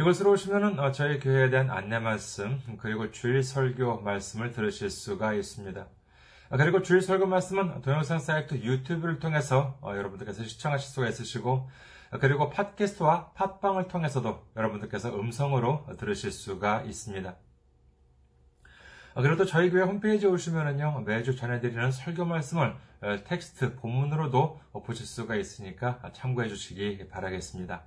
이곳으로 오시면 어, 저희 교회에 대한 안내 말씀 그리고 주일 설교 말씀을 들으실 수가 있습니다. 아, 그리고 주일 설교 말씀은 동영상 사이트 유튜브를 통해서 어, 여러분들께서 시청하실 수가 있으시고 아, 그리고 팟캐스트와 팟빵을 통해서도 여러분들께서 음성으로 들으실 수가 있습니다. 아, 또 저희 교회 홈페이지에 오시면은요, 매주 전해드리는 설교 말씀을 어, 텍스트 본문으로도 보실 수가 있으니까 참고해 주시기 바라겠습니다.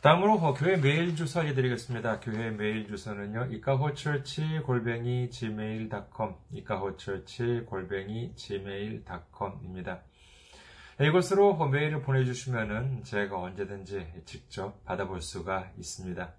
다음으로 어, 교회 메일 주소 알려드리겠습니다. 교회 메일 주소는요, ikahochurch 골뱅이 gmail.com, ikahochurch 골뱅이 gmail.com입니다. 이곳으로 어, 메일을 보내주시면은 제가 언제든지 직접 받아볼 수가 있습니다.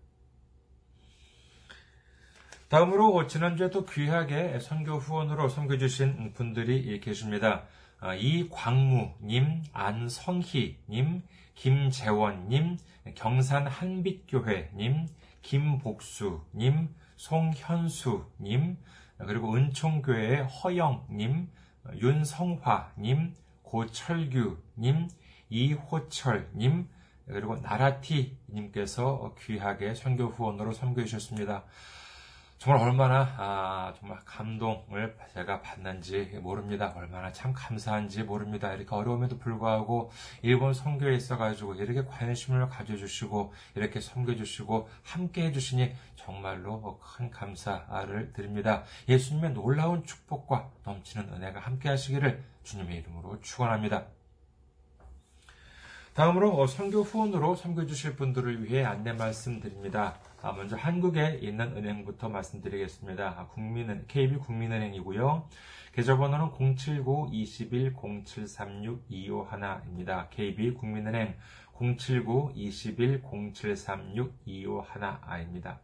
다음으로 지난주에 도 귀하게 선교 후원으로 섬겨주신 분들이 계십니다. 아, 이광무님, 안성희님, 김재원님, 경산 한빛교회님, 김복수님, 송현수님, 그리고 은총교회의 허영님, 윤성화님, 고철규님, 이호철님, 그리고 나라티님께서 귀하게 선교 후원으로 섬겨주셨습니다. 정말 얼마나 아, 정말 감동을 제가 받는지 모릅니다. 얼마나 참 감사한지 모릅니다. 이렇게 어려움에도 불구하고 일본 선교에 있어가지고 이렇게 관심을 가져주시고 이렇게 섬겨주시고 함께 해주시니 정말로 큰 감사를 드립니다. 예수님의 놀라운 축복과 넘치는 은혜가 함께 하시기를 주님의 이름으로 축원합니다. 다음으로 선교 후원으로 섬겨주실 분들을 위해 안내 말씀드립니다. 아, 먼저 한국에 있는 은행부터 말씀드리겠습니다. 아, 국민은 KB 국민은행이고요. 계좌번호는 079-21-0736-251입니다. KB 국민은행 079-21-0736-251입니다.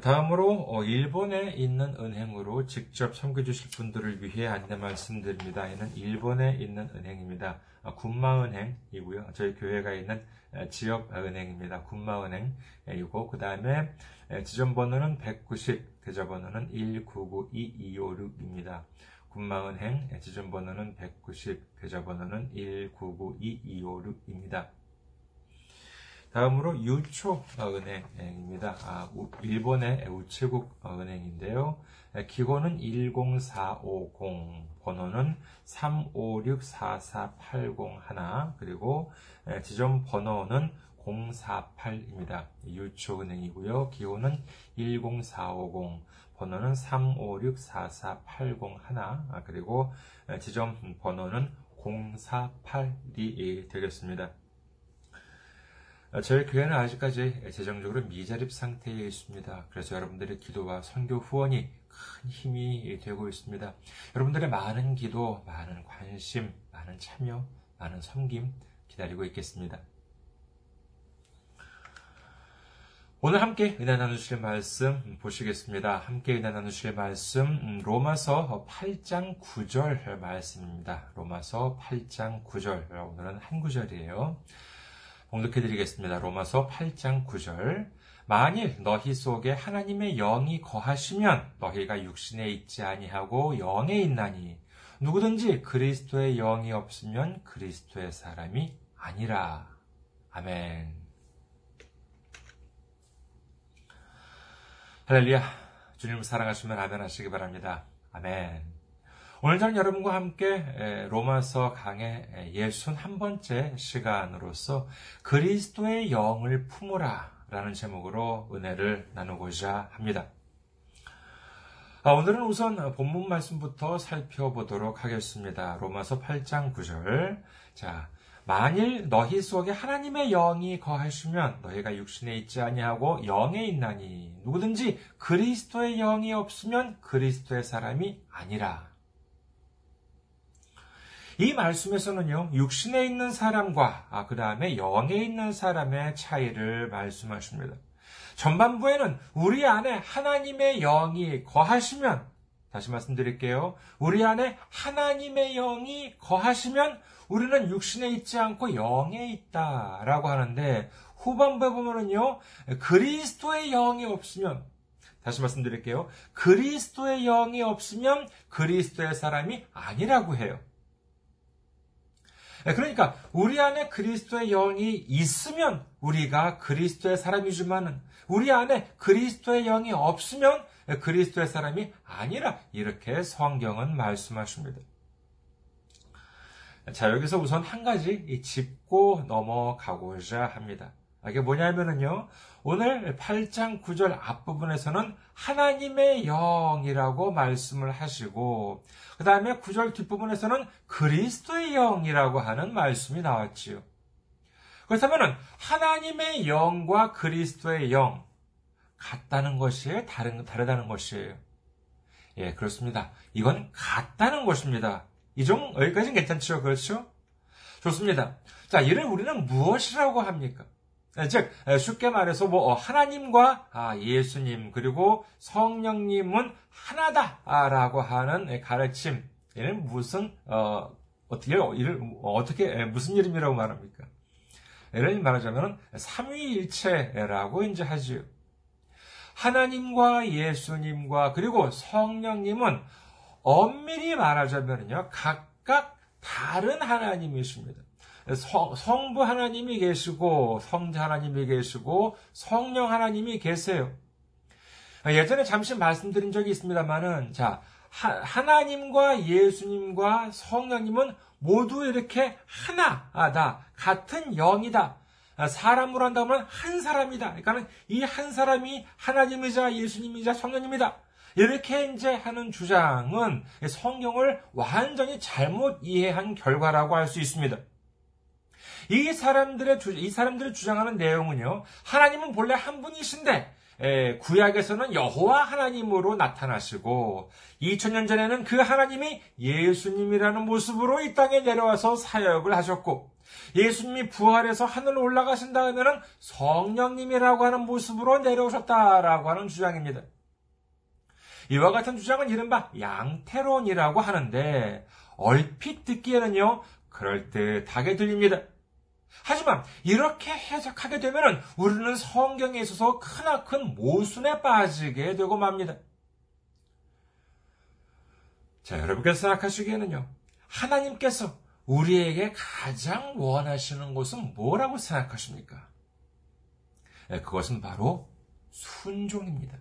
다음으로 어, 일본에 있는 은행으로 직접 섬겨주실 분들을 위해 안내 말씀드립니다. 이는 일본에 있는 은행입니다. 아, 군마은행이고요. 저희 교회가 있는 지역은행입니다. 군마은행이고 그 다음에 지점번호는 190, 계좌번호는 1992256입니다. 군마은행 지점번호는 190, 계좌번호는 1992256입니다. 다음으로 유초 은행입니다. 아, 일본의 우체국 은행인데요. 기호는 10450, 번호는 3564481, 그리고 지점 번호는 048입니다. 유초은행이고요. 기호는 10450, 번호는 3564481, 아, 그리고 지점 번호는 048이 되겠습니다. 저희 교회는 아직까지 재정적으로 미자립 상태에 있습니다. 그래서 여러분들의 기도와 선교 후원이 큰 힘이 되고 있습니다. 여러분들의 많은 기도, 많은 관심, 많은 참여, 많은 섬김 기다리고 있겠습니다. 오늘 함께 은혜 나누실 말씀 보시겠습니다. 함께 은혜 나누실 말씀 음, 로마서 8장 9절 말씀입니다. 로마서 8장 9절 오늘은 한 구절이에요. 봉독해 드리겠습니다. 로마서 8장 9절. 만일 너희 속에 하나님의 영이 거하시면 너희가 육신에 있지 아니하고 영에 있나니 누구든지 그리스도의 영이 없으면 그리스도의 사람이 아니라. 아멘. 할렐루야. 주님을 사랑하시면 아멘 하시기 바랍니다. 아멘. 오늘 저는 여러분과 함께 로마서 강의 61번째 시간으로서 그리스도의 영을 품으라 라는 제목으로 은혜를 나누고자 합니다. 아, 오늘은 우선 본문 말씀부터 살펴보도록 하겠습니다. 로마서 8장 9절. 자, 만일 너희 속에 하나님의 영이 거하시면 너희가 육신에 있지 아니하고 영에 있나니 누구든지 그리스도의 영이 없으면 그리스도의 사람이 아니라. 이 말씀에서는요, 육신에 있는 사람과 아, 그 다음에 영에 있는 사람의 차이를 말씀하십니다. 전반부에는 우리 안에 하나님의 영이 거하시면, 다시 말씀드릴게요. 우리 안에 하나님의 영이 거하시면 우리는 육신에 있지 않고 영에 있다라고 하는데 후반부에 보면은요, 그리스도의 영이 없으면, 다시 말씀드릴게요. 그리스도의 영이 없으면 그리스도의 사람이 아니라고 해요. 그러니까 우리 안에 그리스도의 영이 있으면 우리가 그리스도의 사람이지만은 우리 안에 그리스도의 영이 없으면 그리스도의 사람이 아니라 이렇게 성경은 말씀하십니다. 자, 여기서 우선 한 가지 짚고 넘어가고자 합니다. 이게 뭐냐면은요, 오늘 8장 9절 앞부분에서는 하나님의 영이라고 말씀을 하시고, 그 다음에 9절 뒷부분에서는 그리스도의 영이라고 하는 말씀이 나왔지요. 그렇다면 하나님의 영과 그리스도의 영, 같다는 것이 다른, 다르다는 것이에요. 예, 그렇습니다. 이건 같다는 것입니다. 이종 여기까지는 괜찮죠? 그렇죠? 좋습니다. 자, 이를 우리는 무엇이라고 합니까? 네, 즉 쉽게 말해서 뭐 어, 하나님과 아, 예수님 그리고 성령님은 하나다라고 하는 가르침 얘는 무슨 어, 어떻게 이를 어떻게 무슨 이름이라고 말합니까? 예를 말하자면 삼위일체라고 이제 하지요. 하나님과 예수님과 그리고 성령님은 엄밀히 말하자면요 각각 다른 하나님이십니다. 성, 부 하나님이 계시고 성자 하나님이 계시고 성령 하나님이 계세요. 예전에 잠시 말씀드린 적이 있습니다만은 자 하 나님과 예수님과 성령님은 모두 이렇게 하나다 같은 영이다. 사람으로 한다면 한 사람이다. 그러니까 이한 사람이 하나님이자 예수님이자 성령님이다. 이렇게 이제 하는 주장은 성경을 완전히 잘못 이해한 결과라고 할 수 있습니다. 이 사람들의 주, 이 사람들이 주장하는 내용은요. 하나님은 본래 한 분이신데 에, 구약에서는 여호와 하나님으로 나타나시고 2000년 전에는 그 하나님이 예수님이라는 모습으로 이 땅에 내려와서 사역을 하셨고 예수님이 부활해서 하늘로 올라가신 다음에는 성령님이라고 하는 모습으로 내려오셨다라고 하는 주장입니다. 이와 같은 주장은 이른바 양태론이라고 하는데 얼핏 듣기에는요 그럴듯하게 들립니다. 하지만 이렇게 해석하게 되면 우리는 성경에 있어서 크나큰 모순에 빠지게 되고 맙니다. 자, 여러분께서 생각하시기에는요. 하나님께서 우리에게 가장 원하시는 것은 뭐라고 생각하십니까? 네, 그것은 바로 순종입니다.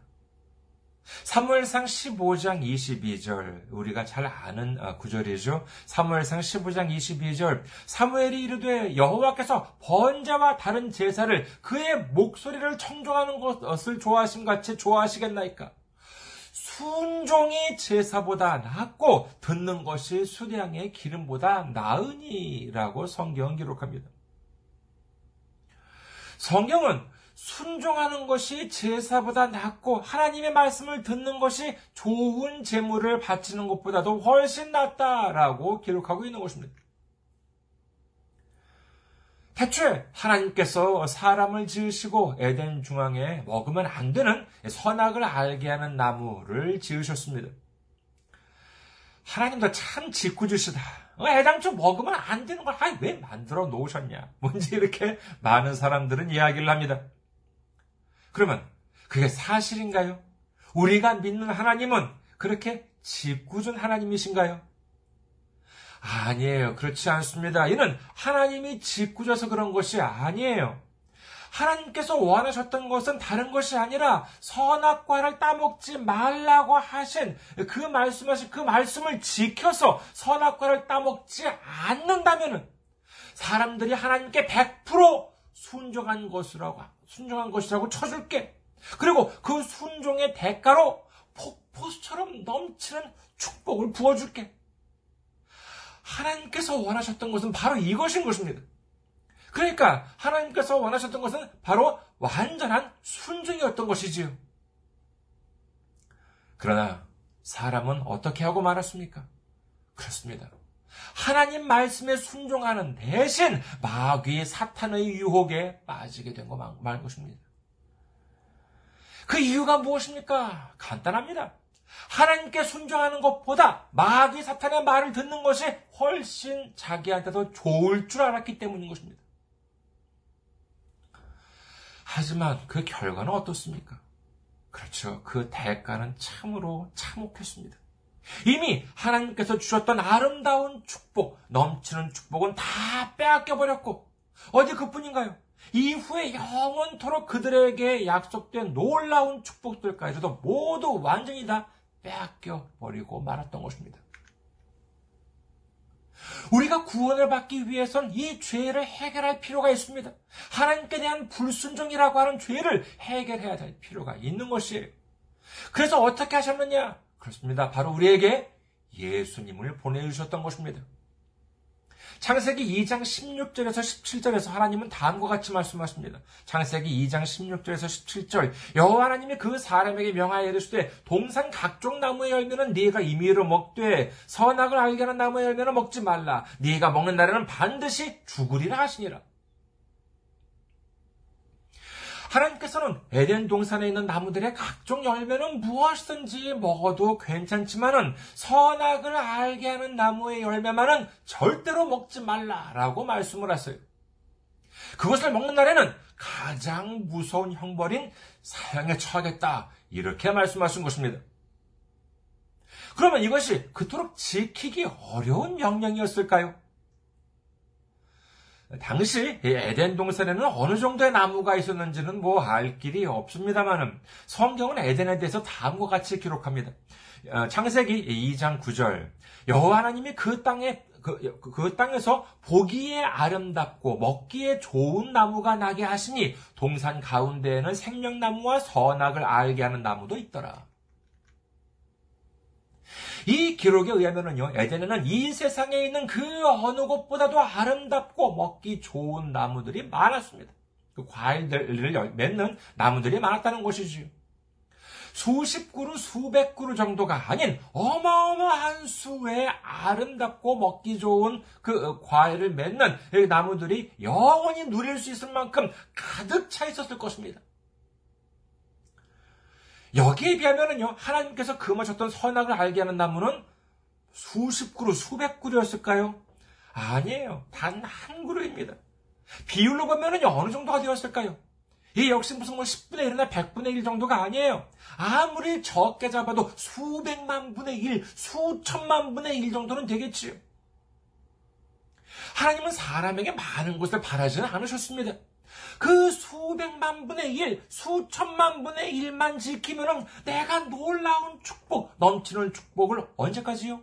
사무엘상 15장 22절 우리가 잘 아는 어, 구절이죠. 사무엘상 15장 22절 사무엘이 이르되 여호와께서 번제와 다른 제사를 그의 목소리를 청종하는 것을 좋아하심 같이 좋아하시겠나이까? 순종이 제사보다 낫고 듣는 것이 수량의 기름보다 나으니라고 성경은 기록합니다. 성경은 순종하는 것이 제사보다 낫고 하나님의 말씀을 듣는 것이 좋은 제물을 바치는 것보다도 훨씬 낫다라고 기록하고 있는 것입니다. 대체 하나님께서 사람을 지으시고 에덴 중앙에 먹으면 안 되는 선악을 알게 하는 나무를 지으셨습니다. 하나님도 참 짓궂으시다. 어, 애당초 먹으면 안 되는 걸왜 만들어 놓으셨냐. 뭔지 이렇게 많은 사람들은 이야기를 합니다. 그러면 그게 사실인가요? 우리가 믿는 하나님은 그렇게 짓궂은 하나님이신가요? 아니에요. 그렇지 않습니다. 이는 하나님이 짓궂어서 그런 것이 아니에요. 하나님께서 원하셨던 것은 다른 것이 아니라 선악과를 따먹지 말라고 하신 그 말씀하신 그 말씀을 지켜서 선악과를 따먹지 않는다면은 사람들이 하나님께 100% 순종한 것이라고 순종한 것이라고 쳐줄게. 그리고 그 순종의 대가로 폭포수처럼 넘치는 축복을 부어줄게. 하나님께서 원하셨던 것은 바로 이것인 것입니다. 그러니까 하나님께서 원하셨던 것은 바로 완전한 순종이었던 것이지요. 그러나 사람은 어떻게 하고 말았습니까? 그렇습니다. 하나님 말씀에 순종하는 대신 마귀 사탄의 유혹에 빠지게 된 거 말 것입니다. 그 이유가 무엇입니까? 간단합니다. 하나님께 순종하는 것보다 마귀 사탄의 말을 듣는 것이 훨씬 자기한테 더 좋을 줄 알았기 때문인 것입니다. 하지만 그 결과는 어떻습니까? 그렇죠. 그 대가는 참으로 참혹했습니다. 이미 하나님께서 주셨던 아름다운 축복, 넘치는 축복은 다 빼앗겨 버렸고, 어디 그뿐인가요? 이후에 영원토록 그들에게 약속된 놀라운 축복들까지도 모두 완전히 다 빼앗겨 버리고 말았던 것입니다. 우리가 구원을 받기 위해선 이 죄를 해결할 필요가 있습니다. 하나님께 대한 불순종이라고 하는 죄를 해결해야 될 필요가 있는 것이에요. 그래서 어떻게 하셨느냐? 그렇습니다. 바로 우리에게 예수님을 보내주셨던 것입니다. 창세기 2장 16절에서 17절에서 하나님은 다음과 같이 말씀하십니다. 창세기 2장 16절에서 17절 여호와 하나님이 그 사람에게 명하여 이르시되 동산 각종 나무의 열매는 네가 임의로 먹되 선악을 알게 하는 나무의 열매는 먹지 말라. 네가 먹는 날에는 반드시 죽으리라 하시니라. 하나님께서는 에덴 동산에 있는 나무들의 각종 열매는 무엇이든지 먹어도 괜찮지만은 선악을 알게 하는 나무의 열매만은 절대로 먹지 말라라고 말씀을 하세요. 그것을 먹는 날에는 가장 무서운 형벌인 사형에 처하겠다. 이렇게 말씀하신 것입니다. 그러면 이것이 그토록 지키기 어려운 명령이었을까요? 당시 에덴 동산에는 어느 정도의 나무가 있었는지는 뭐 알 길이 없습니다만은 성경은 에덴에 대해서 다음과 같이 기록합니다. 어, 창세기 2장 9절 여호와 하나님이 그 땅에 그, 그 땅에서 보기에 아름답고 먹기에 좋은 나무가 나게 하시니 동산 가운데에는 생명나무와 선악을 알게 하는 나무도 있더라. 이 기록에 의하면요, 에덴에는 이 세상에 있는 그 어느 곳보다도 아름답고 먹기 좋은 나무들이 많았습니다. 그 과일들을 맺는 나무들이 많았다는 것이지요. 수십 그루, 수백 그루 정도가 아닌 어마어마한 수의 아름답고 먹기 좋은 그 과일을 맺는 나무들이 영원히 누릴 수 있을 만큼 가득 차 있었을 것입니다. 여기에 비하면은요, 하나님께서 금하셨던 선악을 알게 하는 나무는 수십 그루, 수백 그루였을까요? 아니에요. 단 한 그루입니다. 비율로 보면은 어느 정도가 되었을까요? 이 역시 무슨 뭐 10분의 1이나 100분의 1 정도가 아니에요. 아무리 적게 잡아도 수백만 분의 1, 수천만 분의 1 정도는 되겠지요. 하나님은 사람에게 많은 것을 바라지는 않으셨습니다. 그 수백만 분의 일, 수천만 분의 일만 지키면은 내가 놀라운 축복, 넘치는 축복을 언제까지요?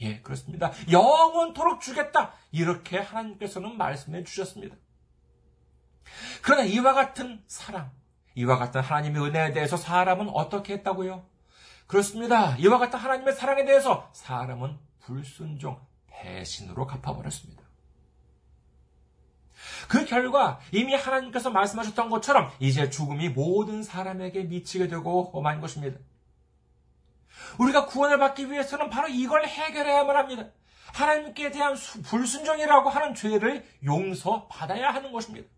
예, 그렇습니다. 영원토록 주겠다. 이렇게 하나님께서는 말씀해 주셨습니다. 그러나 이와 같은 사랑, 이와 같은 하나님의 은혜에 대해서 사람은 어떻게 했다고요? 그렇습니다. 이와 같은 하나님의 사랑에 대해서 사람은 불순종, 배신으로 갚아버렸습니다. 그 결과 이미 하나님께서 말씀하셨던 것처럼 이제 죽음이 모든 사람에게 미치게 되고 험한 것입니다. 우리가 구원을 받기 위해서는 바로 이걸 해결해야만 합니다. 하나님께 대한 불순종이라고 하는 죄를 용서받아야 하는 것입니다.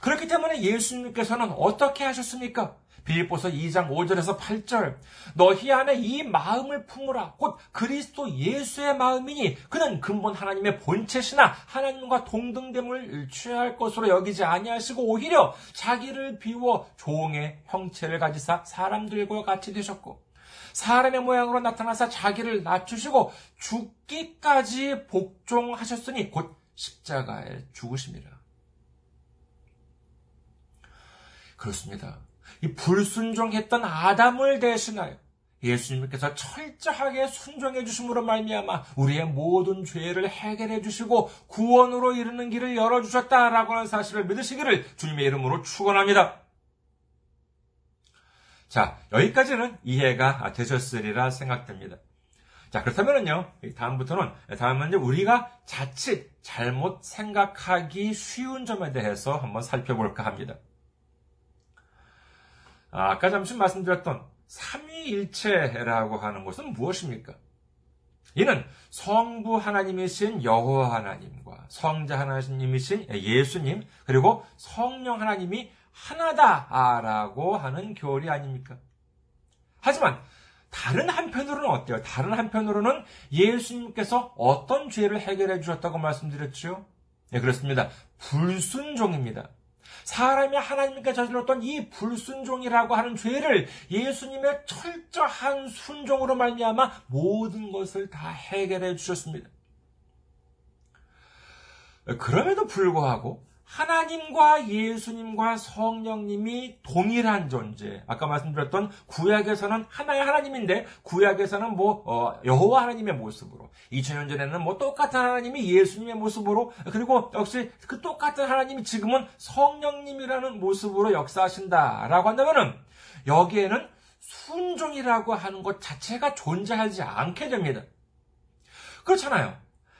그렇기 때문에 예수님께서는 어떻게 하셨습니까? 빌립보서 2장 5절에서 8절 너희 안에 이 마음을 품으라 곧 그리스도 예수의 마음이니 그는 근본 하나님의 본체시나 하나님과 동등됨을 취할 것으로 여기지 아니하시고 오히려 자기를 비워 종의 형체를 가지사 사람들과 같이 되셨고 사람의 모양으로 나타나사 자기를 낮추시고 죽기까지 복종하셨으니 곧 십자가에 죽으심이라. 그렇습니다. 이 불순종했던 아담을 대신하여 예수님께서 철저하게 순종해 주심으로 말미암아 우리의 모든 죄를 해결해 주시고 구원으로 이르는 길을 열어 주셨다라고 하는 사실을 믿으시기를 주님의 이름으로 축원합니다. 자, 여기까지는 이해가 되셨으리라 생각됩니다. 자, 그렇다면요, 다음부터는, 다음은 우리가 자칫 잘못 생각하기 쉬운 점에 대해서 한번 살펴볼까 합니다. 아, 아까 잠시 말씀드렸던 삼위일체라고 하는 것은 무엇입니까? 이는 성부 하나님이신 여호와 하나님과 성자 하나님이신 예수님 그리고 성령 하나님이 하나다라고 하는 교리 아닙니까? 하지만 다른 한편으로는 어때요? 다른 한편으로는 예수님께서 어떤 죄를 해결해 주셨다고 말씀드렸죠? 네, 그렇습니다. 불순종입니다. 사람이 하나님께 저질렀던 이 불순종이라고 하는 죄를 예수님의 철저한 순종으로 말미암아 모든 것을 다 해결해 주셨습니다. 그럼에도 불구하고 하나님과 예수님과 성령님이 동일한 존재. 아까 말씀드렸던 구약에서는 하나의 하나님인데 구약에서는 뭐 어, 여호와 하나님의 모습으로 2000년 전에는 뭐 똑같은 하나님이 예수님의 모습으로 그리고 역시 그 똑같은 하나님이 지금은 성령님이라는 모습으로 역사하신다라고 한다면은 여기에는 순종이라고 하는 것 자체가 존재하지 않게 됩니다. 그렇잖아요.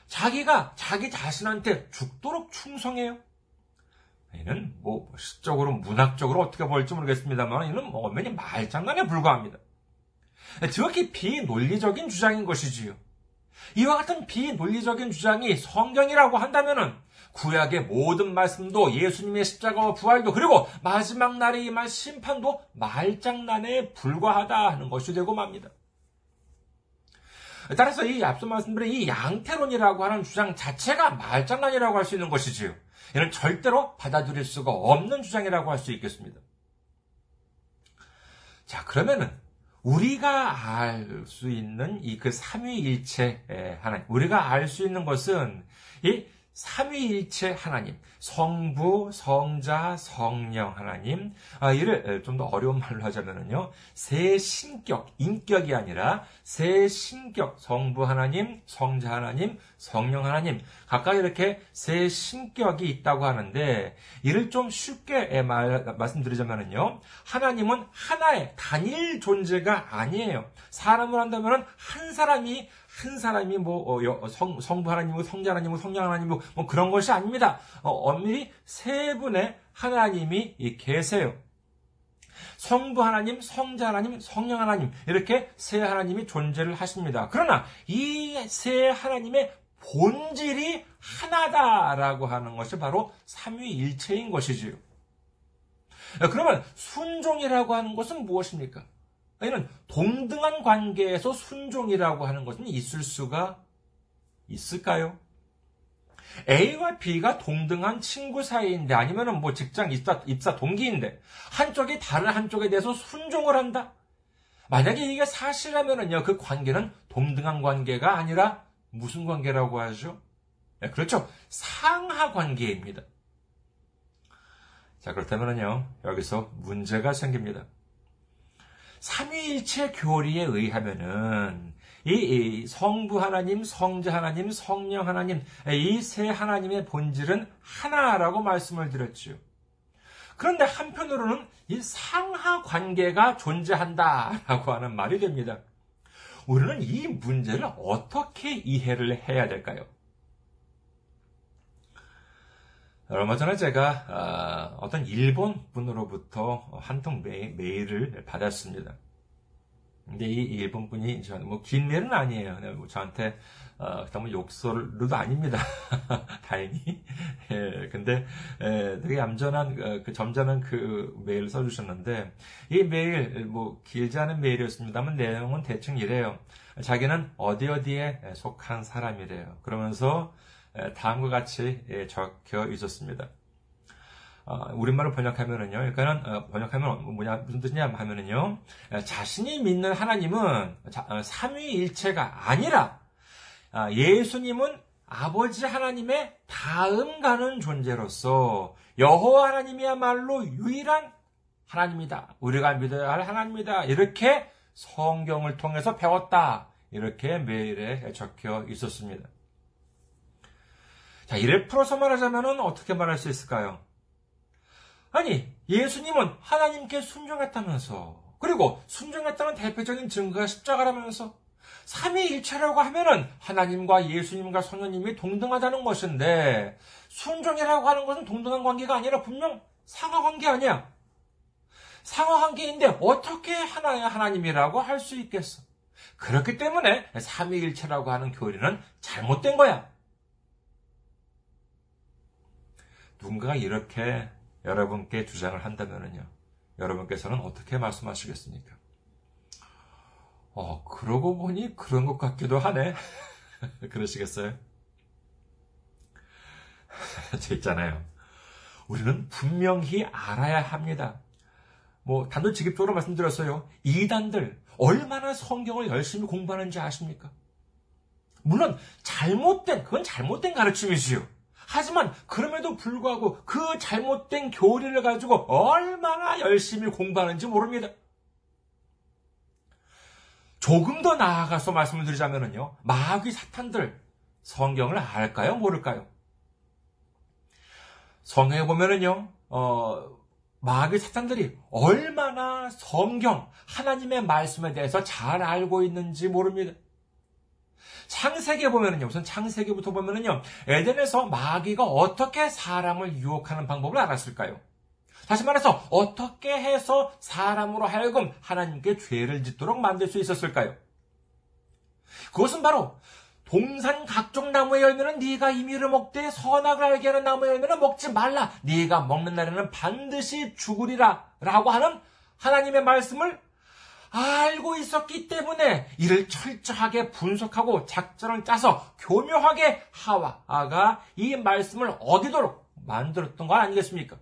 자기가 자기 자신한테 죽도록 충성해요. 이는 뭐 시적으로 문학적으로 어떻게 볼지 모르겠습니다만 이는 뭐 엄연히 말장난에 불과합니다. 지극히 비논리적인 주장인 것이지요. 이와 같은 비논리적인 주장이 성경이라고 한다면은 구약의 모든 말씀도 예수님의 십자가와 부활도 그리고 마지막 날에 임할 심판도 말장난에 불과하다 하는 것이 되고 맙니다. 따라서 이 앞서 말씀드린 이 양태론이라고 하는 주장 자체가 말장난이라고 할 수 있는 것이지요. 이는 절대로 받아들일 수가 없는 주장이라고 할 수 있겠습니다. 자, 그러면은 우리가 알 수 있는 이 그 삼위일체 하나님, 우리가 알 수 있는 것은 이 삼위일체 하나님, 성부, 성자, 성령 하나님, 아, 이를 좀 더 어려운 말로 하자면요, 세 신격, 인격이 아니라 세 신격, 성부 하나님, 성자 하나님, 성령 하나님, 각각 이렇게 세 신격이 있다고 하는데, 이를 좀 쉽게 말, 말씀드리자면요, 하나님은 하나의 단일 존재가 아니에요. 사람을 한다면 한 사람이 한 사람이 뭐 어, 성, 성부 하나님이고 성자 하나님이고 성령 하나님이고 뭐 그런 것이 아닙니다. 어, 엄밀히 세 분의 하나님이 계세요. 성부 하나님, 성자 하나님, 성령 하나님 이렇게 세 하나님이 존재를 하십니다. 그러나 이 세 하나님의 본질이 하나다라고 하는 것이 바로 삼위일체인 것이지요. 그러면 순종이라고 하는 것은 무엇입니까? 아니면 동등한 관계에서 순종이라고 하는 것은 있을 수가 있을까요? A와 B가 동등한 친구 사이인데 아니면은 뭐 직장 입사, 입사 동기인데 한쪽이 다른 한쪽에 대해서 순종을 한다? 만약에 이게 사실이라면은요, 그 관계는 동등한 관계가 아니라 무슨 관계라고 하죠? 네, 그렇죠. 상하 관계입니다. 자, 그렇다면은요, 여기서 문제가 생깁니다. 삼위일체 교리에 의하면은 이 성부 하나님, 성자 하나님, 성령 하나님 이 세 하나님의 본질은 하나라고 말씀을 드렸죠. 그런데 한편으로는 이 상하 관계가 존재한다라고 하는 말이 됩니다. 우리는 이 문제를 어떻게 이해를 해야 될까요? 얼마 전에 제가 아, 어떤 일본 분으로부터 한 통 메일을 받았습니다. 근데 이 일본 분이 뭐긴 메일은 아니에요. 뭐 저한테 어, 너무 욕설도 아닙니다. 다행히. 예, 근데 예, 되게 얌전한 어, 그 점잖은 그 메일을 써주셨는데 이 메일 뭐 길지 않은 메일이었습니다만 내용은 대충 이래요. 자기는 어디 어디에 속한 사람이래요. 그러면서 다음과 같이 예, 적혀 있었습니다. 어, 우리말로 번역하면은요, 그러니까는 어, 번역하면 뭐냐 무슨 뜻이냐 하면은요, 자신이 믿는 하나님은 어, 삼위일체가 아니라 아, 예수님은 아버지 하나님의 다음 가는 존재로서 여호와 하나님이야말로 유일한 하나님이다. 우리가 믿어야 할 하나님이다. 이렇게 성경을 통해서 배웠다. 이렇게 메일에 적혀 있었습니다. 자, 이를 풀어서 말하자면 어떻게 말할 수 있을까요? 아니, 예수님은 하나님께 순종했다면서, 그리고 순종했다는 대표적인 증거가 십자가라면서, 삼위일체라고 하면은 하나님과 예수님과 성령님이 동등하다는 것인데, 순종이라고 하는 것은 동등한 관계가 아니라 분명 상하 관계 아니야. 상하 관계인데 어떻게 하나의 하나님이라고 할 수 있겠어? 그렇기 때문에 삼위일체라고 하는 교리는 잘못된 거야. 누군가가 이렇게 여러분께 주장을 한다면요. 여러분께서는 어떻게 말씀하시겠습니까? 어, 그러고 보니 그런 것 같기도 하네. 그러시겠어요? 저 있잖아요. 우리는 분명히 알아야 합니다. 뭐, 단도직입적으로 말씀드렸어요. 이단들, 얼마나 성경을 열심히 공부하는지 아십니까? 물론, 잘못된, 그건 잘못된 가르침이지요. 하지만, 그럼에도 불구하고 그 잘못된 교리를 가지고 얼마나 열심히 공부하는지 모릅니다. 조금 더 나아가서 말씀을 드리자면요. 마귀 사탄들, 성경을 알까요? 모를까요? 성경에 보면은요, 어, 마귀 사탄들이 얼마나 성경, 하나님의 말씀에 대해서 잘 알고 있는지 모릅니다. 창세기에 보면은요, 우선 창세기부터 보면은요, 에덴에서 마귀가 어떻게 사람을 유혹하는 방법을 알았을까요? 다시 말해서, 어떻게 해서 사람으로 하여금 하나님께 죄를 짓도록 만들 수 있었을까요? 그것은 바로 동산 각종 나무의 열매는 네가 임의로 먹되 선악을 알게 하는 나무의 열매는 먹지 말라. 네가 먹는 날에는 반드시 죽으리라. 라고 하는 하나님의 말씀을 알고 있었기 때문에 이를 철저하게 분석하고 작전을 짜서 교묘하게 하와가 이 말씀을 어기도록 만들었던 거 아니겠습니까?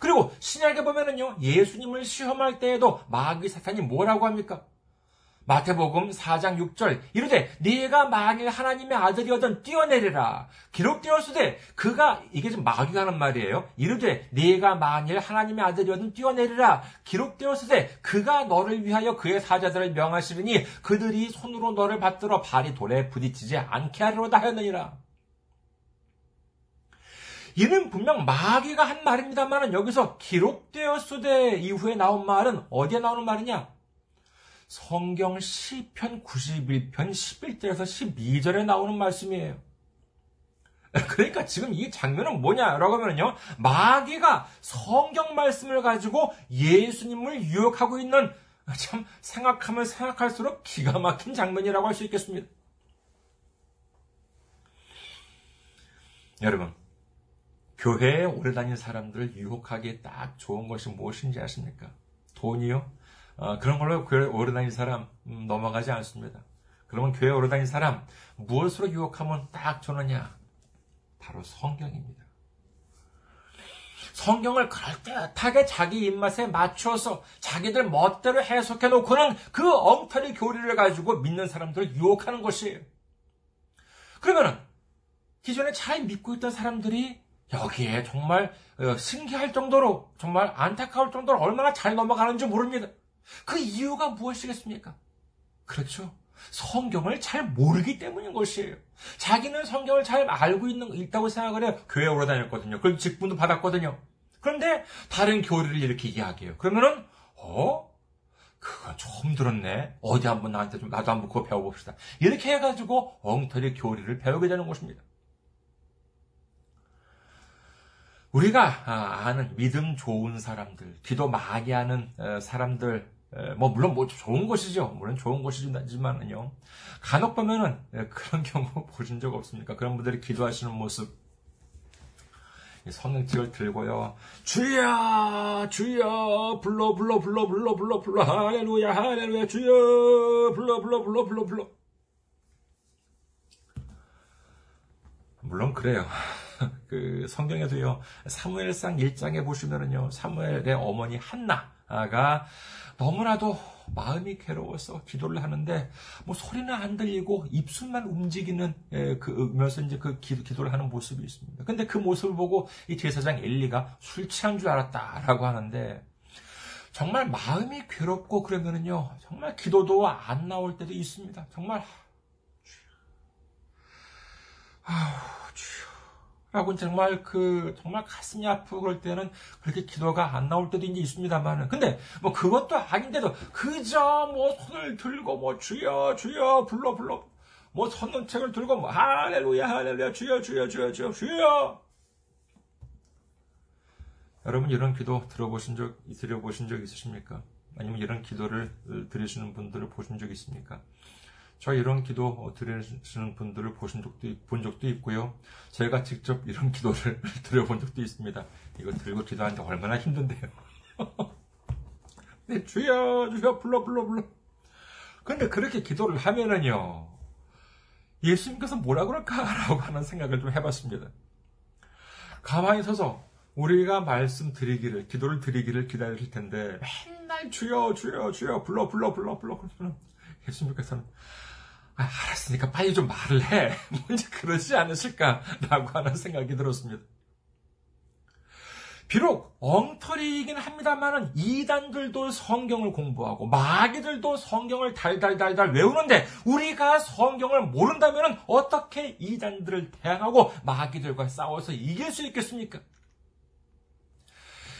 그리고 신약에 보면은요, 예수님을 시험할 때에도 마귀 사탄이 뭐라고 합니까? 마태복음 4장 6절 이르되 네가 만일 하나님의 아들이어든 뛰어내리라. 기록되었으되 그가 이게 지금 마귀가 하는 말이에요. 이르되 네가 만일 하나님의 아들이어든 뛰어내리라. 기록되었으되 그가 너를 위하여 그의 사자들을 명하시리니 그들이 손으로 너를 받들어 발이 돌에 부딪히지 않게 하리로다 하였느니라. 이는 분명 마귀가 한 말입니다만 여기서 기록되었으되 이후에 나온 말은 어디에 나오는 말이냐 성경 시편 91편 11절에서 12절에 나오는 말씀이에요. 그러니까 지금 이 장면은 뭐냐라고 하면요. 마귀가 성경 말씀을 가지고 예수님을 유혹하고 있는 참 생각하면 생각할수록 기가 막힌 장면이라고 할 수 있겠습니다. 여러분, 교회에 오래 다닌 사람들을 유혹하기에 딱 좋은 것이 무엇인지 아십니까? 돈이요? 어, 그런 걸로 교회 오래 다닌 사람 음, 넘어가지 않습니다. 그러면 교회 오래 다닌 사람 무엇으로 유혹하면 딱 좋느냐? 바로 성경입니다. 성경을 그럴듯하게 자기 입맛에 맞춰서 자기들 멋대로 해석해 놓고는 그 엉터리 교리를 가지고 믿는 사람들을 유혹하는 것이에요. 그러면은 기존에 잘 믿고 있던 사람들이 여기에 정말 어, 신기할 정도로 정말 안타까울 정도로 얼마나 잘 넘어가는지 모릅니다. 그 이유가 무엇이겠습니까? 그렇죠. 성경을 잘 모르기 때문인 것이에요. 자기는 성경을 잘 알고 있는, 있다고 생각을 해요. 교회 오러 다녔거든요. 그럼 직분도 받았거든요. 그런데 다른 교리를 이렇게 이야기해요. 그러면은, 어? 그거 처음 들었네. 어디 한번 나한테 좀, 나도 한번 그거 배워봅시다. 이렇게 해가지고 엉터리 교리를 배우게 되는 것입니다. 우리가 아, 아는 믿음 좋은 사람들, 기도 많이 하는 어, 사람들, 뭐 물론 뭐 좋은 것이죠. 물론 좋은 것이지만은요. 간혹 보면은 그런 경우 보신 적 없습니까? 그런 분들이 기도하시는 모습. 성경책을 들고요. 주여, 주여, 불러, 불러, 불러, 불러, 불러, 불러, 할렐루야, 할렐루야, 주여, 불러, 불러, 불러, 불러, 불러. 물론 그래요. 그 성경에도요. 사무엘상 1장에 보시면은요. 사무엘의 어머니 한나가 너무나도 마음이 괴로워서 기도를 하는데 뭐 소리는 안 들리고 입술만 움직이는 예, 그면서 이제 그 기 도를 하는 모습이 있습니다. 근데 그 모습을 보고 이 제사장 엘리가 술 취한 줄 알았다라고 하는데 정말 마음이 괴롭고 그러면은요 정말 기도도 안 나올 때도 있습니다. 정말 아우 주여 라고 정말 그, 정말 가슴이 아프고 그럴 때는 그렇게 기도가 안 나올 때도 이제 있습니다만은. 근데 뭐 그것도 아닌데도 그저 뭐 손을 들고 뭐 주여, 주여, 불러, 불러. 뭐 선언책을 들고 뭐 할렐루야, 할렐루야, 주여, 주여, 주여, 주여, 주여. 여러분 이런 기도 들어보신 적, 들어보신 적 있으십니까? 아니면 이런 기도를 들으시는 분들을 보신 적 있습니까? 저 이런 기도 드리시는 분들을 보신 적도, 본 적도 있고요. 저희가 직접 이런 기도를 드려본 적도 있습니다. 이거 들고 기도하는데 얼마나 힘든데요. 네, 주여, 주여, 불러, 불러, 불러. 근데 그렇게 기도를 하면은요, 예수님께서 뭐라 그럴까라고 하는 생각을 좀 해봤습니다. 가만히 서서 우리가 말씀 드리기를, 기도를 드리기를 기다릴 텐데, 맨날 주여, 주여, 주여, 불러, 불러, 불러, 불러. 예수님께서는, 아, 알았으니까 빨리 좀 말을 해. 뭔지 그러지 않으실까라고 하는 생각이 들었습니다. 비록 엉터리이긴 합니다만은 이단들도 성경을 공부하고 마귀들도 성경을 달달달달 외우는데 우리가 성경을 모른다면 어떻게 이단들을 대항하고 마귀들과 싸워서 이길 수 있겠습니까?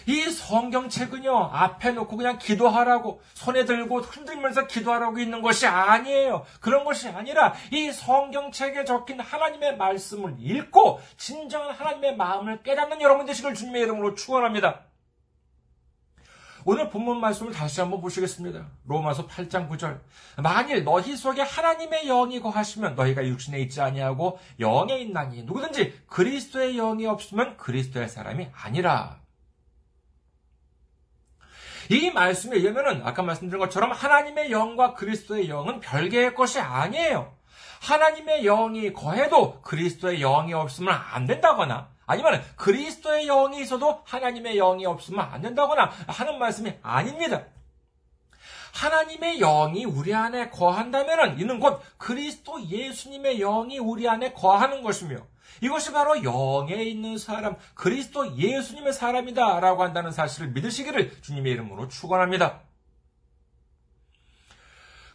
이 성경책은요, 앞에 놓고 그냥 기도하라고, 손에 들고 흔들면서 기도하라고 있는 것이 아니에요. 그런 것이 아니라, 이 성경책에 적힌 하나님의 말씀을 읽고, 진정한 하나님의 마음을 깨닫는 여러분 되시길 주님의 이름으로 축원합니다. 오늘 본문 말씀을 다시 한번 보시겠습니다. 로마서 8장 9절. 만일 너희 속에 하나님의 영이 거하시면 너희가 육신에 있지 아니하고 영에 있나니 누구든지 그리스도의 영이 없으면 그리스도의 사람이 아니라. 이 말씀에 의하면은 아까 말씀드린 것처럼 하나님의 영과 그리스도의 영은 별개의 것이 아니에요. 하나님의 영이 거해도 그리스도의 영이 없으면 안 된다거나 아니면 그리스도의 영이 있어도 하나님의 영이 없으면 안 된다거나 하는 말씀이 아닙니다. 하나님의 영이 우리 안에 거한다면 이는 곧 그리스도 예수님의 영이 우리 안에 거하는 것이며 이것이 바로 영에 있는 사람, 그리스도 예수님의 사람이다 라고 한다는 사실을 믿으시기를 주님의 이름으로 축원합니다.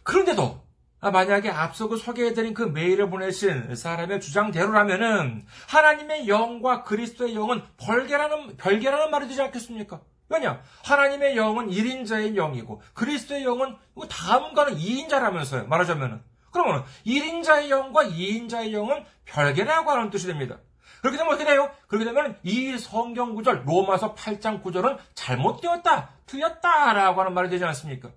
그런데도 만약에 앞서 그 소개해드린 그 메일을 보내신 사람의 주장대로라면은 하나님의 영과 그리스도의 영은 별개라는 별개라는 말이 되지 않겠습니까? 왜냐? 하나님의 영은 1인자의 영이고 그리스도의 영은 다음과는 2인자라면서요. 말하자면은 그러면 1인자의 영과 2인자의 영은 별개라고 하는 뜻이 됩니다. 그렇게 되면 어떻게 돼요? 그렇게 되면 이 성경 구절, 로마서 8장 구절은 잘못되었다, 틀렸다라고 하는 말이 되지 않습니까?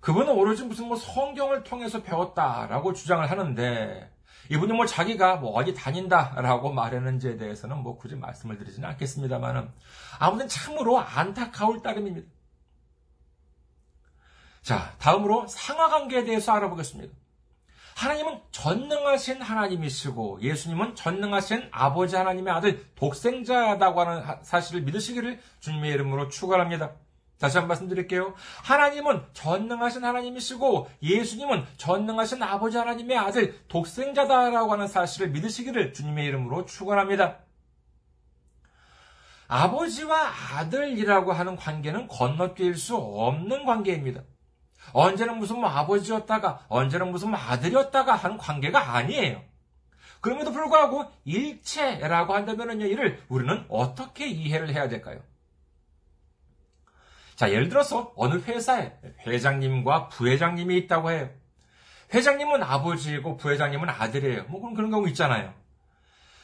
그분은 오로지 무슨 뭐 성경을 통해서 배웠다라고 주장을 하는데, 이분이 뭐 자기가 뭐 어디 다닌다라고 말했는지에 대해서는 뭐 굳이 말씀을 드리지는 않겠습니다만은, 아무튼 참으로 안타까울 따름입니다. 자, 다음으로 상하 관계에 대해서 알아보겠습니다. 하나님은 전능하신 하나님이시고 예수님은 전능하신 아버지 하나님의 아들 독생자라고 하는 사실을 믿으시기를 주님의 이름으로 축원합니다. 다시 한번 말씀드릴게요. 하나님은 전능하신 하나님이시고 예수님은 전능하신 아버지 하나님의 아들 독생자다라고 하는 사실을 믿으시기를 주님의 이름으로 축원합니다. 아버지와 아들이라고 하는 관계는 건너뛸 수 없는 관계입니다. 언제는 무슨 뭐 아버지였다가 언제는 무슨 뭐 아들이었다가 하는 관계가 아니에요. 그럼에도 불구하고 일체라고 한다면요, 이를 우리는 어떻게 이해를 해야 될까요? 자, 예를 들어서 어느 회사에 회장님과 부회장님이 있다고 해요. 회장님은 아버지이고 부회장님은 아들이에요. 뭐 그런 그런 경우 있잖아요.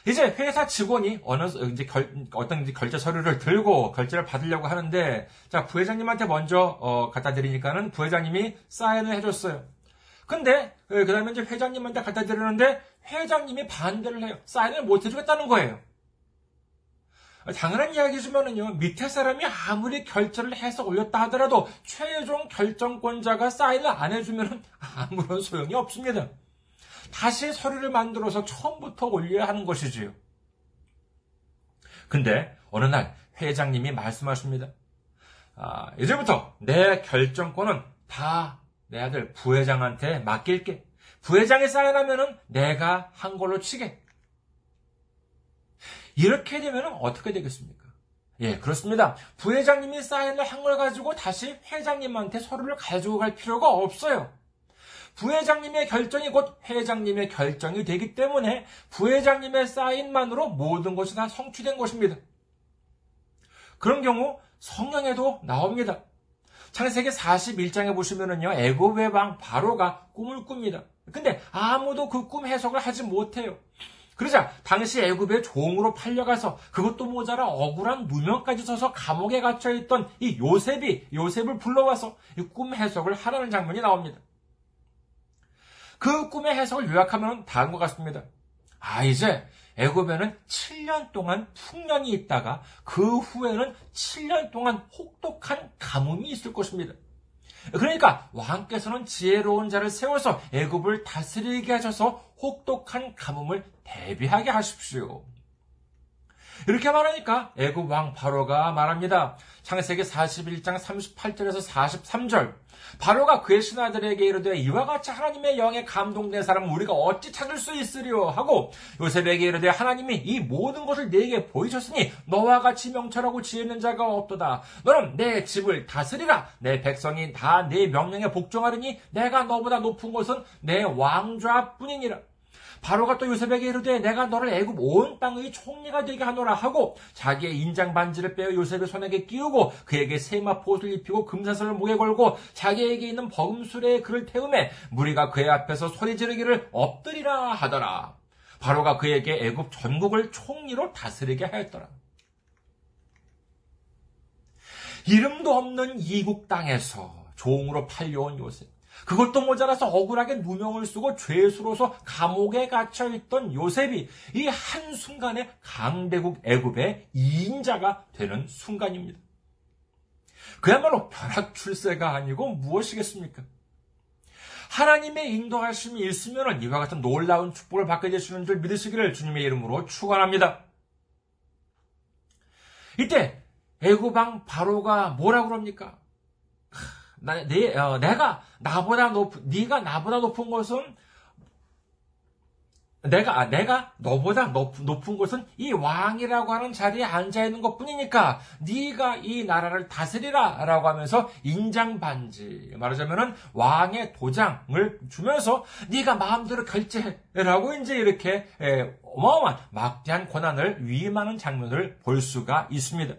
이제 회사 직원이 어느 이제 결, 어떤 결제 서류를 들고 결제를 받으려고 하는데 자 부회장님한테 먼저 어, 갖다 드리니까는 부회장님이 사인을 해줬어요. 근데 예, 그다음에 이제 회장님한테 갖다 드리는데 회장님이 반대를 해요. 사인을 못 해주겠다는 거예요. 당연한 이야기지만은요, 밑에 사람이 아무리 결제를 해서 올렸다 하더라도 최종 결정권자가 사인을 안 해주면 아무런 소용이 없습니다. 다시 서류를 만들어서 처음부터 올려야 하는 것이지요. 근데 어느 날 회장님이 말씀하십니다. 아, 이제부터 내 결정권은 다 내 아들 부회장한테 맡길게. 부회장이 사인하면은 내가 한 걸로 치게. 이렇게 되면 어떻게 되겠습니까? 예, 그렇습니다. 부회장님이 사인을 한 걸 가지고 다시 회장님한테 서류를 가지고 갈 필요가 없어요. 부회장님의 결정이 곧 회장님의 결정이 되기 때문에 부회장님의 사인만으로 모든 것이 다 성취된 것입니다. 그런 경우 성경에도 나옵니다. 창세기 41장에 보시면은요, 애굽의 왕 바로가 꿈을 꿉니다. 근데 아무도 그 꿈 해석을 하지 못해요. 그러자 당시 애굽의 종으로 팔려가서 그것도 모자라 억울한 누명까지 서서 감옥에 갇혀 있던 이 요셉이 요셉을 불러와서 이 꿈 해석을 하라는 장면이 나옵니다. 그 꿈의 해석을 요약하면 다음과 같습니다. 아, 이제 애굽에는 7년 동안 풍년이 있다가 그 후에는 7년 동안 혹독한 가뭄이 있을 것입니다. 그러니까 왕께서는 지혜로운 자를 세워서 애굽을 다스리게 하셔서 혹독한 가뭄을 대비하게 하십시오. 이렇게 말하니까 애굽 왕 바로가 말합니다. 창세기 41장 38절에서 43절. 바로가 그의 신하들에게 이르되 이와 같이 하나님의 영에 감동된 사람은 우리가 어찌 찾을 수 있으리요 하고 요셉에게 이르되 하나님이 이 모든 것을 네게 보이셨으니 너와 같이 명철하고 지혜 있는 자가 없도다. 너는 내 집을 다스리라. 내 백성이 다 내 명령에 복종하리니 내가 너보다 높은 것은 내 왕좌뿐이니라. 바로가 또 요셉에게 이르되 내가 너를 애굽 온 땅의 총리가 되게 하노라 하고 자기의 인장 반지를 빼어 요셉의 손에게 끼우고 그에게 세마포옷을 입히고 금사슬을 목에 걸고 자기에게 있는 버금술에 그를 태우매 무리가 그의 앞에서 소리 지르기를 엎드리라 하더라. 바로가 그에게 애굽 전국을 총리로 다스리게 하였더라. 이름도 없는 이국 땅에서 종으로 팔려온 요셉. 그것도 모자라서 억울하게 누명을 쓰고 죄수로서 감옥에 갇혀 있던 요셉이 이 한순간에 강대국 애굽의 2인자가 되는 순간입니다. 그야말로 벼락 출세가 아니고 무엇이겠습니까? 하나님의 인도하심이 있으면 이와 같은 놀라운 축복을 받게 되시는 줄 믿으시기를 주님의 이름으로 축원합니다. 이때 애굽왕 바로가 뭐라고 그럽니까? 나, 내, 어, 내가 나보다 높, 네가 나보다 높은 것은 내가 아, 내가 너보다 높, 높은 것은 이 왕이라고 하는 자리에 앉아 있는 것뿐이니까 네가 이 나라를 다스리라라고 하면서 인장 반지 말하자면은 왕의 도장을 주면서 네가 마음대로 결제라고 이제 이렇게 에, 어마어마한 막대한 권한을 위임하는 장면을 볼 수가 있습니다.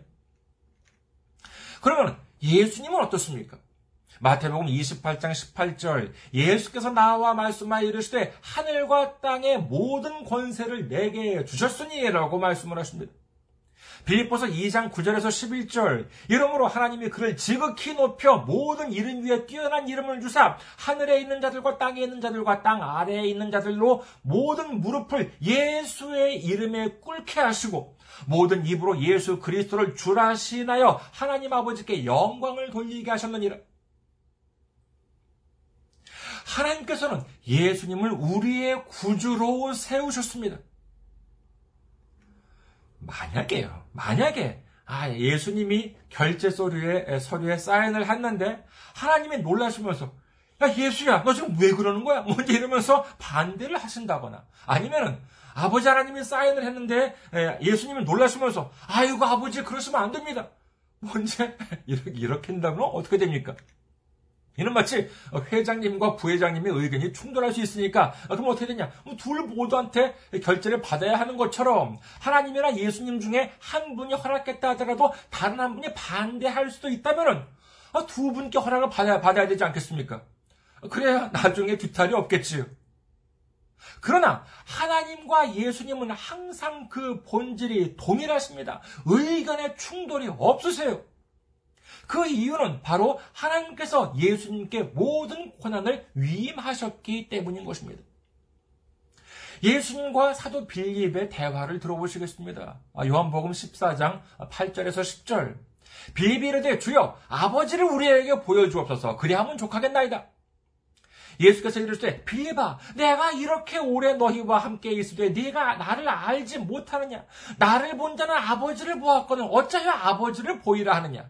그러면 예수님은 어떻습니까? 마태복음 28장 18절 예수께서 나와 말씀하여 이르시되 하늘과 땅의 모든 권세를 내게 주셨으니라고 말씀을 하십니다. 빌립보서 2장 9절에서 11절 이러므로 하나님이 그를 지극히 높여 모든 이름 위에 뛰어난 이름을 주사 하늘에 있는 자들과 땅에 있는 자들과 땅 아래에 있는 자들로 모든 무릎을 예수의 이름에 꿇게 하시고 모든 입으로 예수 그리스도를 주라 시인하여 하나님 아버지께 영광을 돌리게 하셨느니라. 하나님께서는 예수님을 우리의 구주로 세우셨습니다. 만약에요. 만약에 아, 예수님이 결제 서류에 서류에 사인을 했는데 하나님이 놀라시면서 야 예수야 너 지금 왜 그러는 거야? 뭔지 이러면서 반대를 하신다거나 아니면은 아버지 하나님이 사인을 했는데 예수님이 놀라시면서 아이고 아버지 그러시면 안 됩니다. 뭔지 이렇게 이렇게 한다면 어떻게 됩니까? 이는 마치 회장님과 부회장님의 의견이 충돌할 수 있으니까 그럼 어떻게 되냐? 둘 모두한테 결제를 받아야 하는 것처럼 하나님이나 예수님 중에 한 분이 허락했다 하더라도 다른 한 분이 반대할 수도 있다면은 두 분께 허락을 받아야, 받아야 되지 않겠습니까? 그래야 나중에 뒤탈이 없겠지요. 그러나 하나님과 예수님은 항상 그 본질이 동일하십니다. 의견의 충돌이 없으세요. 그 이유는 바로 하나님께서 예수님께 모든 권한을 위임하셨기 때문인 것입니다. 예수님과 사도 빌립의 대화를 들어보시겠습니다. 아, 요한복음 14장 8절에서 10절. 빌립이 이르되 주여 아버지를 우리에게 보여주옵소서 그리하면 족하겠나이다. 예수께서 이르시되 빌립아 내가 이렇게 오래 너희와 함께 있으되 네가 나를 알지 못하느냐 나를 본 자는 아버지를 보았거든 어찌하여 아버지를 보이라 하느냐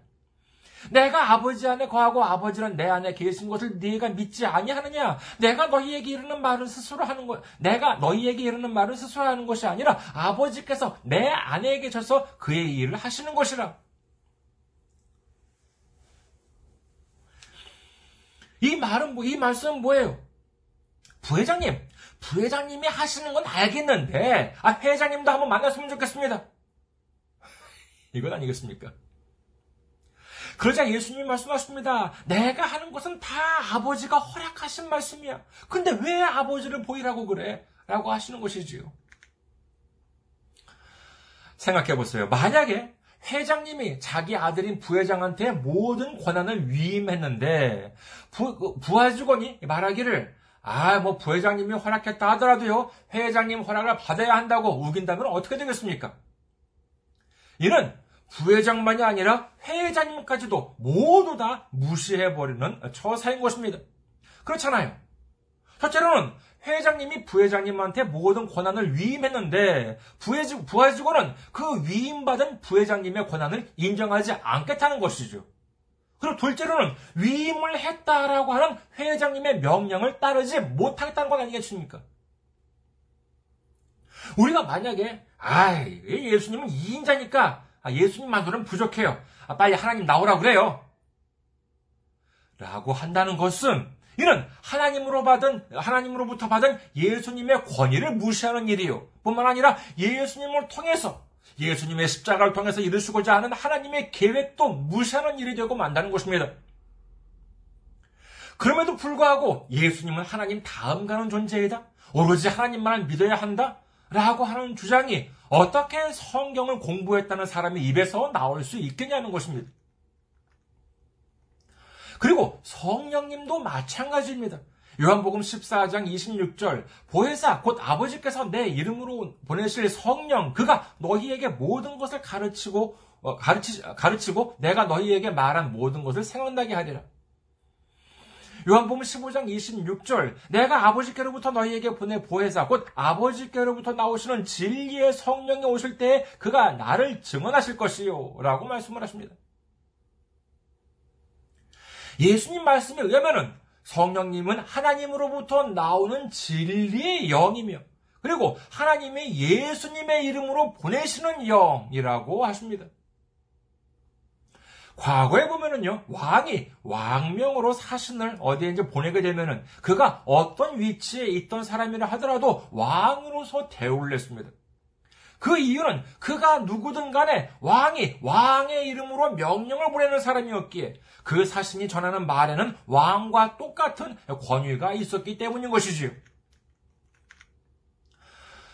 내가 아버지 안에 거하고 아버지는 내 안에 계신 것을 네가 믿지 아니하느냐? 내가 너희에게 이르는 말은 스스로 하는 것, 내가 너희에게 이르는 말은 스스로 하는 것이 아니라 아버지께서 내 안에 계셔서 그의 일을 하시는 것이라. 이 말은 뭐, 이 말씀은 뭐예요? 부회장님, 부회장님이 하시는 건 알겠는데, 아, 회장님도 한번 만났으면 좋겠습니다. 이건 아니겠습니까? 그러자 예수님이 말씀하십니다. 내가 하는 것은 다 아버지가 허락하신 말씀이야. 근데 왜 아버지를 보이라고 그래? 라고 하시는 것이지요. 생각해 보세요. 만약에 회장님이 자기 아들인 부회장한테 모든 권한을 위임했는데 부, 부하 직원이 말하기를 아, 뭐 부회장님이 허락했다 하더라도요, 회장님 허락을 받아야 한다고 우긴다면 어떻게 되겠습니까? 이는 부회장만이 아니라 회장님까지도 모두 다 무시해버리는 처사인 것입니다. 그렇잖아요. 첫째로는 회장님이 부회장님한테 모든 권한을 위임했는데 부하 직원은 그 위임받은 부회장님의 권한을 인정하지 않겠다는 것이죠. 그리고 둘째로는 위임을 했다라고 하는 회장님의 명령을 따르지 못하겠다는 것 아니겠습니까? 우리가 만약에 아 예수님은 2인자니까 아, 예수님만으로는 부족해요. 아, 빨리 하나님 나오라 그래요. 라고 한다는 것은 이는 하나님으로 받은 하나님으로부터 받은 예수님의 권위를 무시하는 일이요. 뿐만 아니라 예수님을 통해서 예수님의 십자가를 통해서 이루시고자 하는 하나님의 계획도 무시하는 일이 되고 만다는 것입니다. 그럼에도 불구하고 예수님은 하나님 다음 가는 존재이다. 오로지 하나님만을 믿어야 한다. 라고 하는 주장이 어떻게 성경을 공부했다는 사람의 입에서 나올 수 있겠냐는 것입니다. 그리고 성령님도 마찬가지입니다. 요한복음 14장 26절 보혜사 곧 아버지께서 내 이름으로 보내실 성령 그가 너희에게 모든 것을 가르치고 어, 가르치, 가르치고 내가 너희에게 말한 모든 것을 생각나게 하리라. 요한복음 15장 26절 내가 아버지께로부터 너희에게 보내 보혜사 곧 아버지께로부터 나오시는 진리의 성령이 오실 때에 그가 나를 증언하실 것이요 라고 말씀을 하십니다. 예수님 말씀에 의하면은 성령님은 하나님으로부터 나오는 진리의 영이며 그리고 하나님의 예수님의 이름으로 보내시는 영이라고 하십니다. 과거에 보면은요, 왕이 왕명으로 사신을 어디에 이제 보내게 되면은 그가 어떤 위치에 있던 사람이라 하더라도 왕으로서 대우를 했습니다. 그 이유는 그가 누구든 간에 왕이 왕의 이름으로 명령을 보내는 사람이었기에 그 사신이 전하는 말에는 왕과 똑같은 권위가 있었기 때문인 것이지요.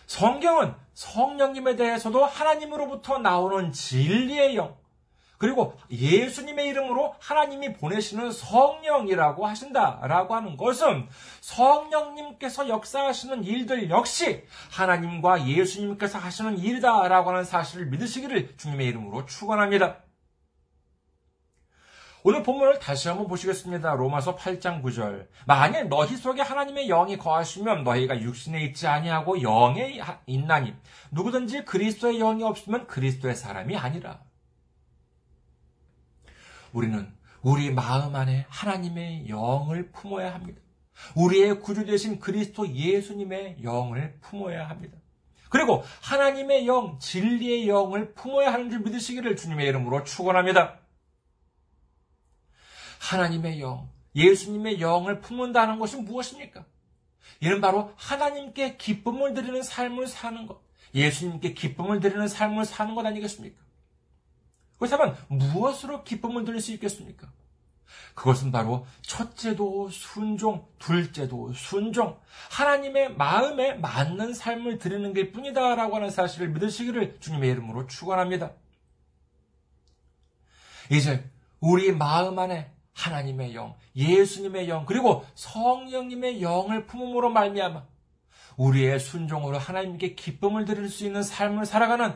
성경은 성령님에 대해서도 하나님으로부터 나오는 진리의 영, 그리고 예수님의 이름으로 하나님이 보내시는 성령이라고 하신다라고 하는 것은 성령님께서 역사하시는 일들 역시 하나님과 예수님께서 하시는 일이다라고 하는 사실을 믿으시기를 주님의 이름으로 축원합니다. 오늘 본문을 다시 한번 보시겠습니다. 로마서 8장 9절. 만일 너희 속에 하나님의 영이 거하시면 너희가 육신에 있지 아니하고 영에 있나니 누구든지 그리스도의 영이 없으면 그리스도의 사람이 아니라. 우리는 우리 마음 안에 하나님의 영을 품어야 합니다. 우리의 구주 되신 그리스도 예수님의 영을 품어야 합니다. 그리고 하나님의 영, 진리의 영을 품어야 하는 줄 믿으시기를 주님의 이름으로 축원합니다. 하나님의 영, 예수님의 영을 품는다는 것이 무엇입니까? 이는 바로 하나님께 기쁨을 드리는 삶을 사는 것, 예수님께 기쁨을 드리는 삶을 사는 것 아니겠습니까? 그렇다면 무엇으로 기쁨을 드릴 수 있겠습니까? 그것은 바로 첫째도 순종, 둘째도 순종, 하나님의 마음에 맞는 삶을 드리는 게 뿐이다라고 하는 사실을 믿으시기를 주님의 이름으로 축원합니다. 이제 우리 마음 안에 하나님의 영, 예수님의 영, 그리고 성령님의 영을 품음으로 말미암아 우리의 순종으로 하나님께 기쁨을 드릴 수 있는 삶을 살아가는